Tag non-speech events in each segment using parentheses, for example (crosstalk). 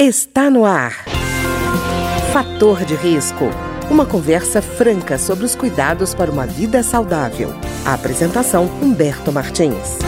Está no ar. Fator de risco. Uma conversa franca sobre os cuidados para uma vida saudável. A apresentação Humberto Martins.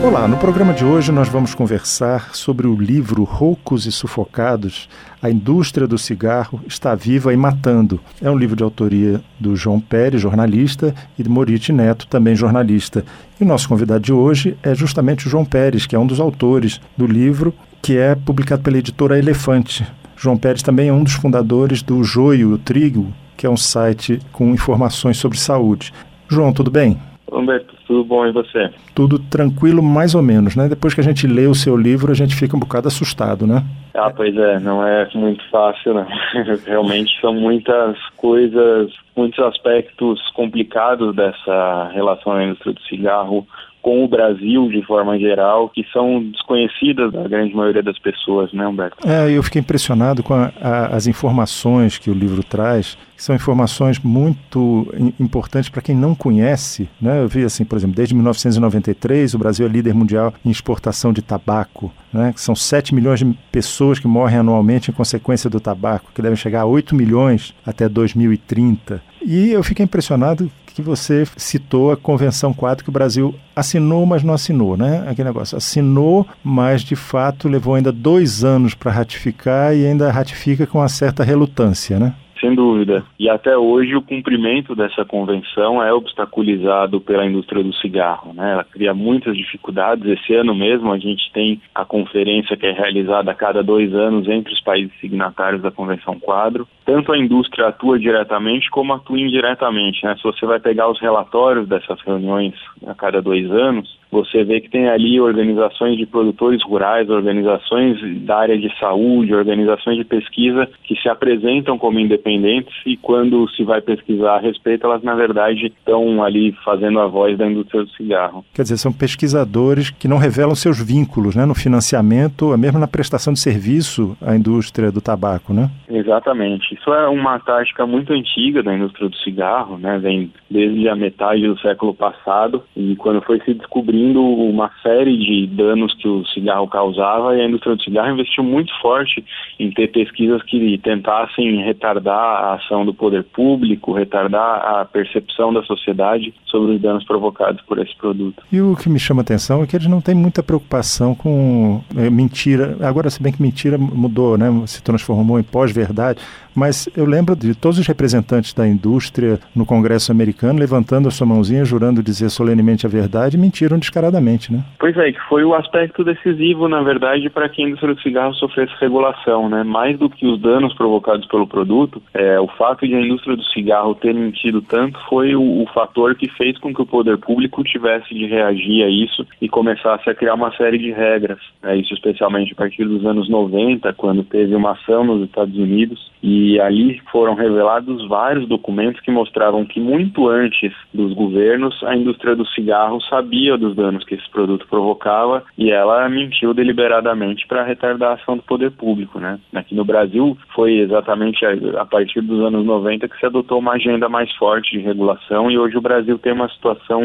Olá, no programa de hoje nós vamos conversar sobre o livro Roucos e Sufocados. A indústria do cigarro está viva e matando. É um livro de autoria do João Pérez, jornalista, e de Morite Neto, também jornalista. E o nosso convidado de hoje é justamente o João Pérez, que é um dos autores do livro que é publicado pela editora Elefante. João Pérez também é um dos fundadores do Joio o Trigo, que é um site com informações sobre saúde. João, tudo bem? Humberto, tudo bom e você? Tudo tranquilo, mais ou menos, né? Depois que a gente lê o seu livro, a gente fica um bocado assustado, né? Ah, pois é, não é muito fácil, não. (laughs) Realmente são muitas coisas, muitos aspectos complicados dessa relação à indústria do cigarro com o Brasil de forma geral, que são desconhecidas da grande maioria das pessoas, né, Humberto? É, eu fiquei impressionado com a, a, as informações que o livro traz, que são informações muito importantes para quem não conhece, né? Eu vi assim, por exemplo, desde 1993 o Brasil é líder mundial em exportação de tabaco, né? São 7 milhões de pessoas que morrem anualmente em consequência do tabaco, que devem chegar a 8 milhões até 2030. E eu fiquei impressionado que você citou a Convenção 4 que o Brasil assinou, mas não assinou, né? Aquele negócio, assinou, mas de fato levou ainda dois anos para ratificar e ainda ratifica com uma certa relutância, né? Sem dúvida. E até hoje o cumprimento dessa convenção é obstaculizado pela indústria do cigarro. Né? Ela cria muitas dificuldades. Esse ano mesmo a gente tem a conferência que é realizada a cada dois anos entre os países signatários da Convenção Quadro. Tanto a indústria atua diretamente como atua indiretamente. Né? Se você vai pegar os relatórios dessas reuniões a cada dois anos, você vê que tem ali organizações de produtores rurais, organizações da área de saúde, organizações de pesquisa que se apresentam como independentes e quando se vai pesquisar a respeito, elas na verdade estão ali fazendo a voz da indústria do cigarro. Quer dizer, são pesquisadores que não revelam seus vínculos né, no financiamento, mesmo na prestação de serviço à indústria do tabaco, né? Exatamente. Isso é uma tática muito antiga da indústria do cigarro, né? Vem desde a metade do século passado e quando foi se descobrindo uma série de danos que o cigarro causava e a indústria do cigarro investiu muito forte em ter pesquisas que tentassem retardar a ação do poder público, retardar a percepção da sociedade sobre os danos provocados por esse produto. E o que me chama a atenção é que eles não têm muita preocupação com é, mentira. Agora, se bem que mentira mudou, né? se transformou em pós-verdade, mas eu lembro de todos os representantes da indústria no Congresso americano levantando a sua mãozinha, jurando dizer solenemente a verdade e mentiram descaradamente, né? Pois é, que foi o aspecto decisivo, na verdade, para que a indústria do cigarro sofresse regulação, né? Mais do que os danos provocados pelo produto, é, o fato de a indústria do cigarro ter mentido tanto foi o, o fator que fez com que o poder público tivesse de reagir a isso e começasse a criar uma série de regras, né? isso especialmente a partir dos anos 90, quando teve uma ação nos Estados Unidos e e ali foram revelados vários documentos que mostravam que muito antes dos governos a indústria do cigarro sabia dos danos que esse produto provocava e ela mentiu deliberadamente para retardar a ação do poder público, né? Aqui no Brasil foi exatamente a, a partir dos anos 90 que se adotou uma agenda mais forte de regulação e hoje o Brasil tem uma situação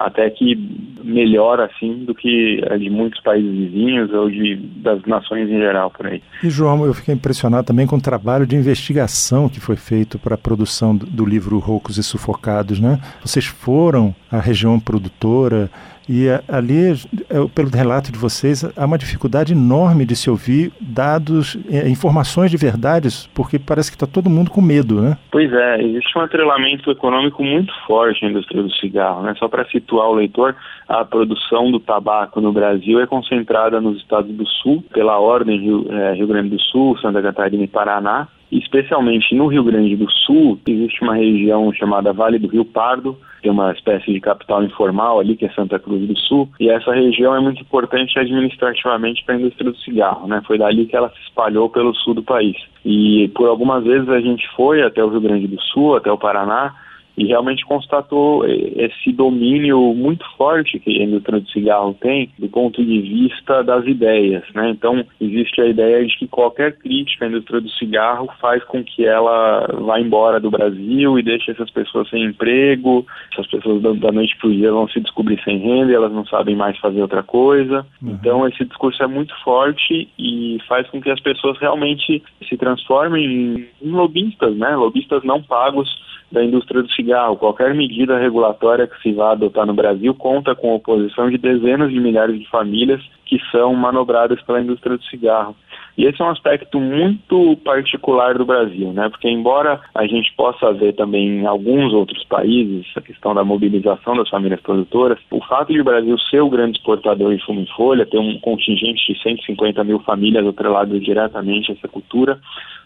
até que melhor assim do que a de muitos países vizinhos ou de, das nações em geral por aí. E João, eu fiquei impressionado também com o trabalho de investigação que foi feito para a produção do, do livro Roucos e Sufocados, né? Vocês foram à região produtora e ali, é, pelo relato de vocês, há uma dificuldade enorme de se ouvir dados, é, informações de verdades, porque parece que está todo mundo com medo, né? Pois é, existe um atrelamento econômico muito forte na indústria do cigarro, né? Só para situar o leitor, a produção do tabaco no Brasil é concentrada nos estados do Sul, pela ordem Rio, Rio Grande do Sul, Santa Catarina e Paraná, especialmente no Rio Grande do Sul, existe uma região chamada Vale do Rio Pardo, tem uma espécie de capital informal ali, que é Santa Cruz do Sul, e essa região é muito importante administrativamente para a indústria do cigarro, né? Foi dali que ela se espalhou pelo sul do país. E por algumas vezes a gente foi até o Rio Grande do Sul, até o Paraná, e realmente constatou esse domínio muito forte que a indústria do cigarro tem do ponto de vista das ideias, né? Então existe a ideia de que qualquer crítica à indústria do cigarro faz com que ela vá embora do Brasil e deixe essas pessoas sem emprego, essas pessoas da noite para o dia vão se descobrir sem renda, e elas não sabem mais fazer outra coisa. Uhum. Então esse discurso é muito forte e faz com que as pessoas realmente se transformem em lobistas, né? Lobistas não pagos da indústria do cigarro. Qualquer medida regulatória que se vá adotar no Brasil conta com a oposição de dezenas de milhares de famílias que são manobradas pela indústria do cigarro. E esse é um aspecto muito particular do Brasil, né? Porque embora a gente possa ver também em alguns outros países a questão da mobilização das famílias produtoras, o fato de o Brasil ser o grande exportador de fumo em folha, ter um contingente de 150 mil famílias atreladas diretamente a essa cultura,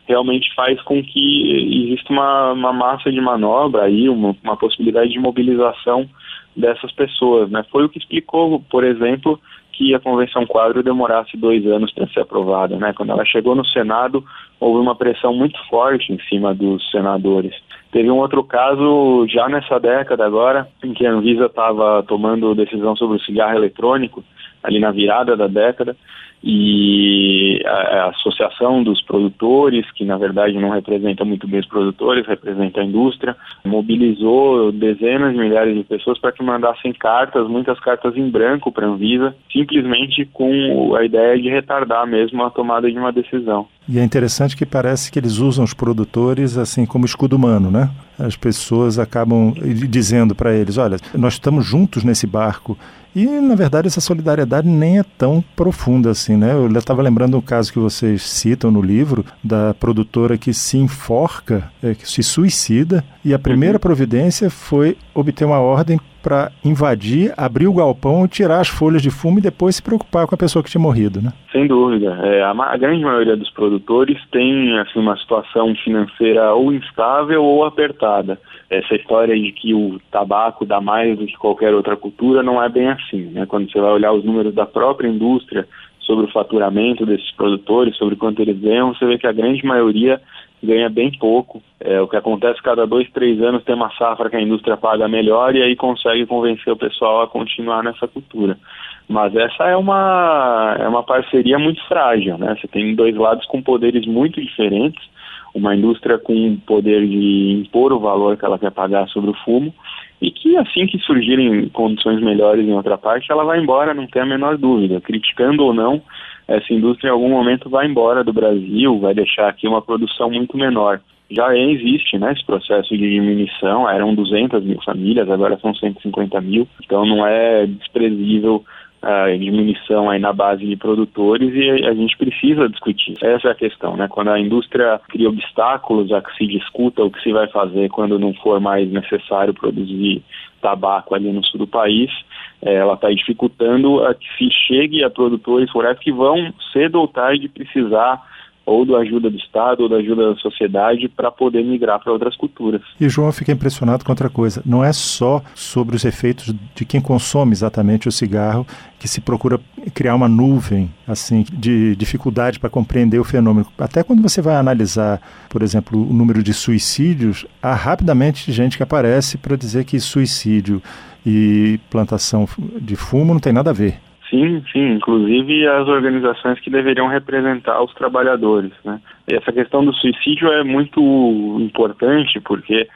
realmente faz com que exista uma, uma massa de manobra aí, uma, uma possibilidade de mobilização dessas pessoas. Né? Foi o que explicou, por exemplo, que a Convenção Quadro demorasse dois anos para ser aprovada. Né? Quando ela chegou no Senado, houve uma pressão muito forte em cima dos senadores. Teve um outro caso já nessa década agora, em que a Anvisa estava tomando decisão sobre o cigarro eletrônico, ali na virada da década, e a, associação dos produtores, que na verdade não representa muito bem os produtores, representa a indústria, mobilizou dezenas de milhares de pessoas para que mandassem cartas, muitas cartas em branco para a Anvisa, simplesmente com a ideia de retardar mesmo a tomada de uma decisão. E é interessante que parece que eles usam os produtores assim como escudo humano, né? As pessoas acabam dizendo para eles, olha, nós estamos juntos nesse barco e, na verdade, essa solidariedade nem é tão profunda assim, né? Eu estava lembrando um caso que vocês citam no livro, da produtora que se enforca, é, que se suicida, e a primeira uhum. providência foi obter uma ordem para invadir, abrir o galpão, tirar as folhas de fumo e depois se preocupar com a pessoa que tinha morrido, né? Sem dúvida. É, a, a, grande maioria dos produtores tem assim, uma situação financeira ou instável ou apertada. Essa história de que o tabaco dá mais do que qualquer outra cultura não é bem assim. Né? Quando você vai olhar os números da própria indústria sobre o faturamento desses produtores, sobre quanto eles ganham, você vê que a grande maioria ganha bem pouco. É, o que acontece cada dois, três anos tem uma safra que a indústria paga melhor e aí consegue convencer o pessoal a continuar nessa cultura. Mas essa é uma, é uma parceria muito frágil, né? Você tem dois lados com poderes muito diferentes, uma indústria com poder de impor o valor que ela quer pagar sobre o fumo, e que assim que surgirem condições melhores em outra parte, ela vai embora, não tem a menor dúvida, criticando ou não, essa indústria em algum momento vai embora do Brasil, vai deixar aqui uma produção muito menor. Já existe né, esse processo de diminuição, eram 200 mil famílias, agora são 150 mil, então não é desprezível a diminuição aí na base de produtores e a gente precisa discutir. Essa é a questão, né? Quando a indústria cria obstáculos a que se discuta o que se vai fazer quando não for mais necessário produzir tabaco ali no sul do país, é, ela está dificultando a que se chegue a produtores rurais que vão cedo ou tarde precisar ou da ajuda do Estado ou da ajuda da sociedade para poder migrar para outras culturas. E João fica impressionado com outra coisa. Não é só sobre os efeitos de quem consome exatamente o cigarro que se procura criar uma nuvem assim de dificuldade para compreender o fenômeno. Até quando você vai analisar, por exemplo, o número de suicídios, há rapidamente gente que aparece para dizer que suicídio e plantação de fumo não tem nada a ver. Sim, sim, inclusive as organizações que deveriam representar os trabalhadores. Né? E essa questão do suicídio é muito importante porque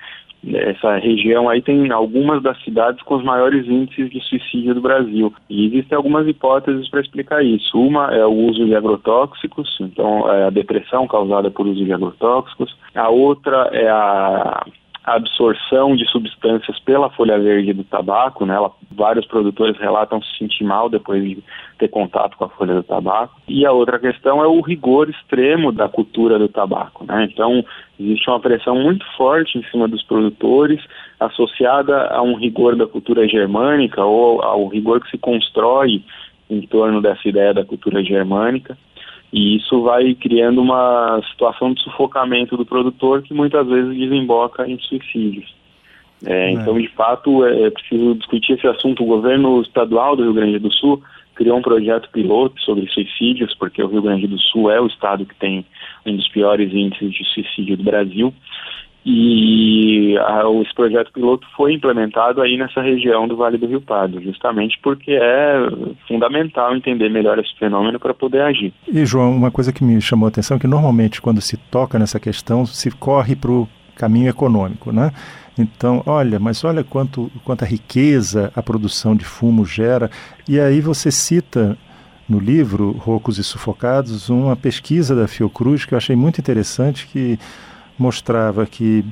essa região aí tem algumas das cidades com os maiores índices de suicídio do Brasil. E existem algumas hipóteses para explicar isso. Uma é o uso de agrotóxicos, então é a depressão causada por uso de agrotóxicos. A outra é a absorção de substâncias pela folha verde do tabaco, né? Ela, vários produtores relatam se sentir mal depois de ter contato com a folha do tabaco. E a outra questão é o rigor extremo da cultura do tabaco, né? Então, existe uma pressão muito forte em cima dos produtores, associada a um rigor da cultura germânica ou ao rigor que se constrói em torno dessa ideia da cultura germânica. E isso vai criando uma situação de sufocamento do produtor que muitas vezes desemboca em suicídios. É, é. Então, de fato, é, é preciso discutir esse assunto. O governo estadual do Rio Grande do Sul criou um projeto piloto sobre suicídios, porque o Rio Grande do Sul é o estado que tem um dos piores índices de suicídio do Brasil. E a, esse projeto piloto foi implementado aí nessa região do Vale do Rio Pardo, justamente porque é fundamental entender melhor esse fenômeno para poder agir. E João, uma coisa que me chamou a atenção é que normalmente quando se toca nessa questão se corre para o caminho econômico, né? Então, olha, mas olha quanto, quanta riqueza a produção de fumo gera. E aí você cita no livro Rocos e Sufocados uma pesquisa da Fiocruz que eu achei muito interessante que mostrava que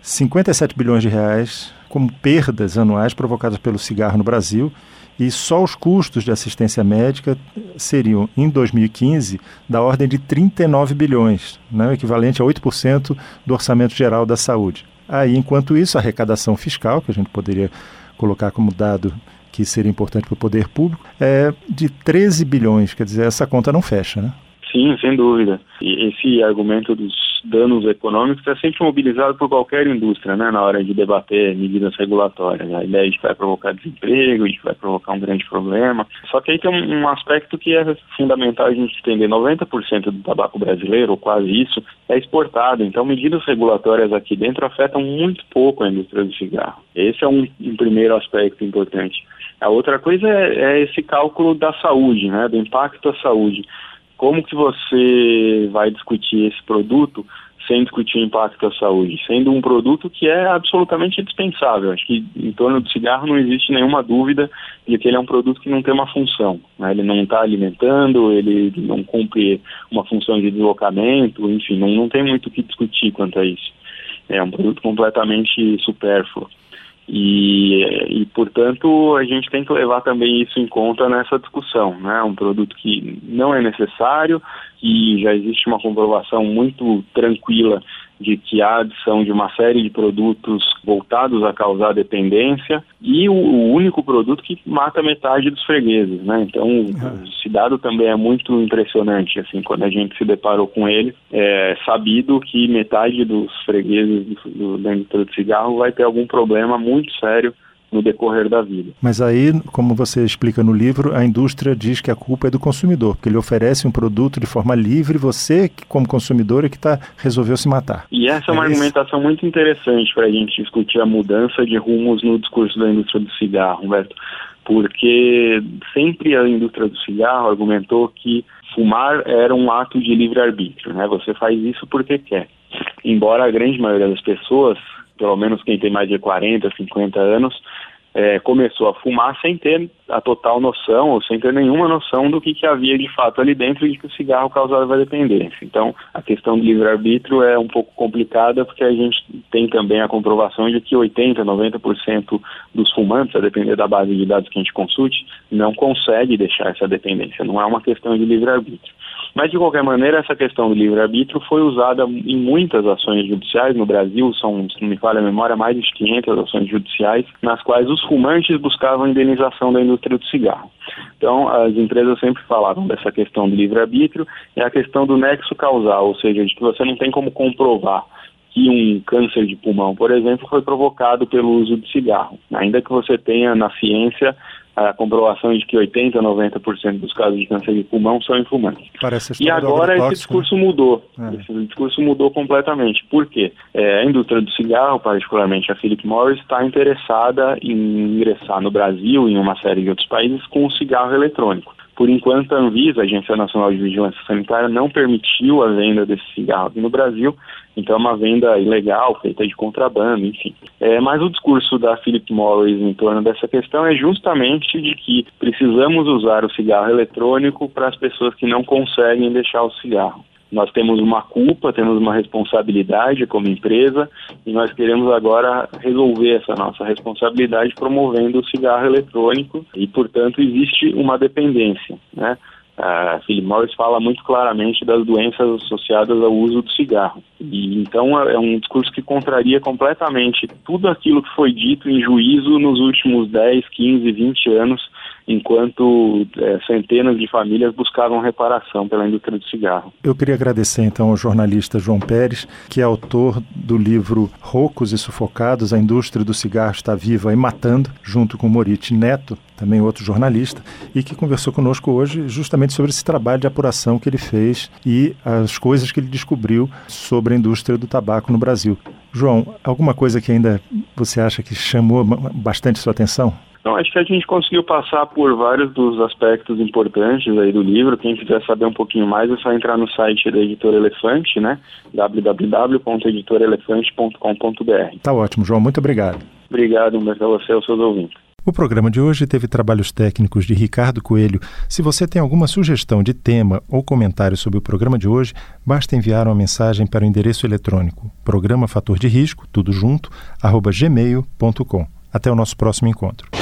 57 bilhões de reais como perdas anuais provocadas pelo cigarro no Brasil e só os custos de assistência médica seriam, em 2015, da ordem de 39 bilhões, né, equivalente a 8% do orçamento geral da saúde. Aí, enquanto isso, a arrecadação fiscal, que a gente poderia colocar como dado que seria importante para o poder público, é de 13 bilhões. Quer dizer, essa conta não fecha, né? Sim, sem dúvida. E esse argumento dos danos econômicos é sempre mobilizado por qualquer indústria, né, na hora de debater medidas regulatórias. A ideia de que vai provocar desemprego, de que vai provocar um grande problema. Só que aí tem um, um aspecto que é fundamental a gente entender. 90% do tabaco brasileiro, ou quase isso, é exportado. Então, medidas regulatórias aqui dentro afetam muito pouco a indústria do cigarro. Esse é um, um primeiro aspecto importante. A outra coisa é, é esse cálculo da saúde, né, do impacto à saúde como que você vai discutir esse produto sem discutir o impacto à saúde, sendo um produto que é absolutamente indispensável. Acho que em torno do cigarro não existe nenhuma dúvida de que ele é um produto que não tem uma função. Né? Ele não está alimentando, ele não cumpre uma função de deslocamento, enfim, não, não tem muito o que discutir quanto a isso. É um produto completamente supérfluo. E, e, portanto, a gente tem que levar também isso em conta nessa discussão. Né? Um produto que não é necessário, que já existe uma comprovação muito tranquila de que há adição de uma série de produtos voltados a causar dependência e o, o único produto que mata metade dos fregueses, né? Então, uhum. esse dado também é muito impressionante, assim, quando a gente se deparou com ele, é sabido que metade dos fregueses do, do, indústria do cigarro vai ter algum problema muito sério no decorrer da vida. Mas aí, como você explica no livro, a indústria diz que a culpa é do consumidor, porque ele oferece um produto de forma livre, você, como consumidor, é que tá, resolveu se matar. E essa é uma é argumentação muito interessante para a gente discutir a mudança de rumos no discurso da indústria do cigarro, Humberto, porque sempre a indústria do cigarro argumentou que fumar era um ato de livre-arbítrio, né? Você faz isso porque quer. Embora a grande maioria das pessoas pelo menos quem tem mais de 40, 50 anos, é, começou a fumar sem ter a total noção, ou sem ter nenhuma noção do que, que havia de fato ali dentro e que o cigarro causava dependência. Então, a questão do livre-arbítrio é um pouco complicada, porque a gente tem também a comprovação de que 80%, 90% dos fumantes, a depender da base de dados que a gente consulte, não consegue deixar essa dependência. Não é uma questão de livre-arbítrio. Mas, de qualquer maneira, essa questão do livre-arbítrio foi usada em muitas ações judiciais. No Brasil, são, se não me falha a memória, mais de 500 ações judiciais, nas quais os fumantes buscavam indenização da indústria do cigarro. Então, as empresas sempre falavam dessa questão do livre-arbítrio e a questão do nexo causal, ou seja, de que você não tem como comprovar que um câncer de pulmão, por exemplo, foi provocado pelo uso de cigarro. Ainda que você tenha na ciência a comprovação de que 80% a 90% dos casos de câncer de pulmão são em fumantes. e agora esse discurso né? mudou. É. Esse discurso mudou completamente. Por quê? É, a indústria do cigarro, particularmente a Philip Morris, está interessada em ingressar no Brasil e em uma série de outros países com o cigarro eletrônico. Por enquanto, a Anvisa, a Agência Nacional de Vigilância Sanitária, não permitiu a venda desse cigarro aqui no Brasil, então é uma venda ilegal, feita de contrabando, enfim. É, mas o discurso da Philip Morris em torno dessa questão é justamente de que precisamos usar o cigarro eletrônico para as pessoas que não conseguem deixar o cigarro. Nós temos uma culpa, temos uma responsabilidade como empresa e nós queremos agora resolver essa nossa responsabilidade promovendo o cigarro eletrônico e, portanto, existe uma dependência, né? A Philip Morris fala muito claramente das doenças associadas ao uso do cigarro. E então é um discurso que contraria completamente tudo aquilo que foi dito em juízo nos últimos 10, 15, 20 anos enquanto é, centenas de famílias buscavam reparação pela indústria do cigarro. Eu queria agradecer então ao jornalista João Pérez, que é autor do livro Rocos e Sufocados, a indústria do cigarro está viva e matando, junto com Morite Neto, também outro jornalista, e que conversou conosco hoje justamente sobre esse trabalho de apuração que ele fez e as coisas que ele descobriu sobre a indústria do tabaco no Brasil. João, alguma coisa que ainda você acha que chamou bastante sua atenção? Então, acho que a gente conseguiu passar por vários dos aspectos importantes aí do livro. Quem quiser saber um pouquinho mais é só entrar no site da Editora Elefante, né? www.editorelefante.com.br. Tá ótimo, João. Muito obrigado. Obrigado, Humberto, a você e aos seus ouvintes. O programa de hoje teve trabalhos técnicos de Ricardo Coelho. Se você tem alguma sugestão de tema ou comentário sobre o programa de hoje, basta enviar uma mensagem para o endereço eletrônico programa fator de risco, tudo junto, arroba gmail.com. Até o nosso próximo encontro.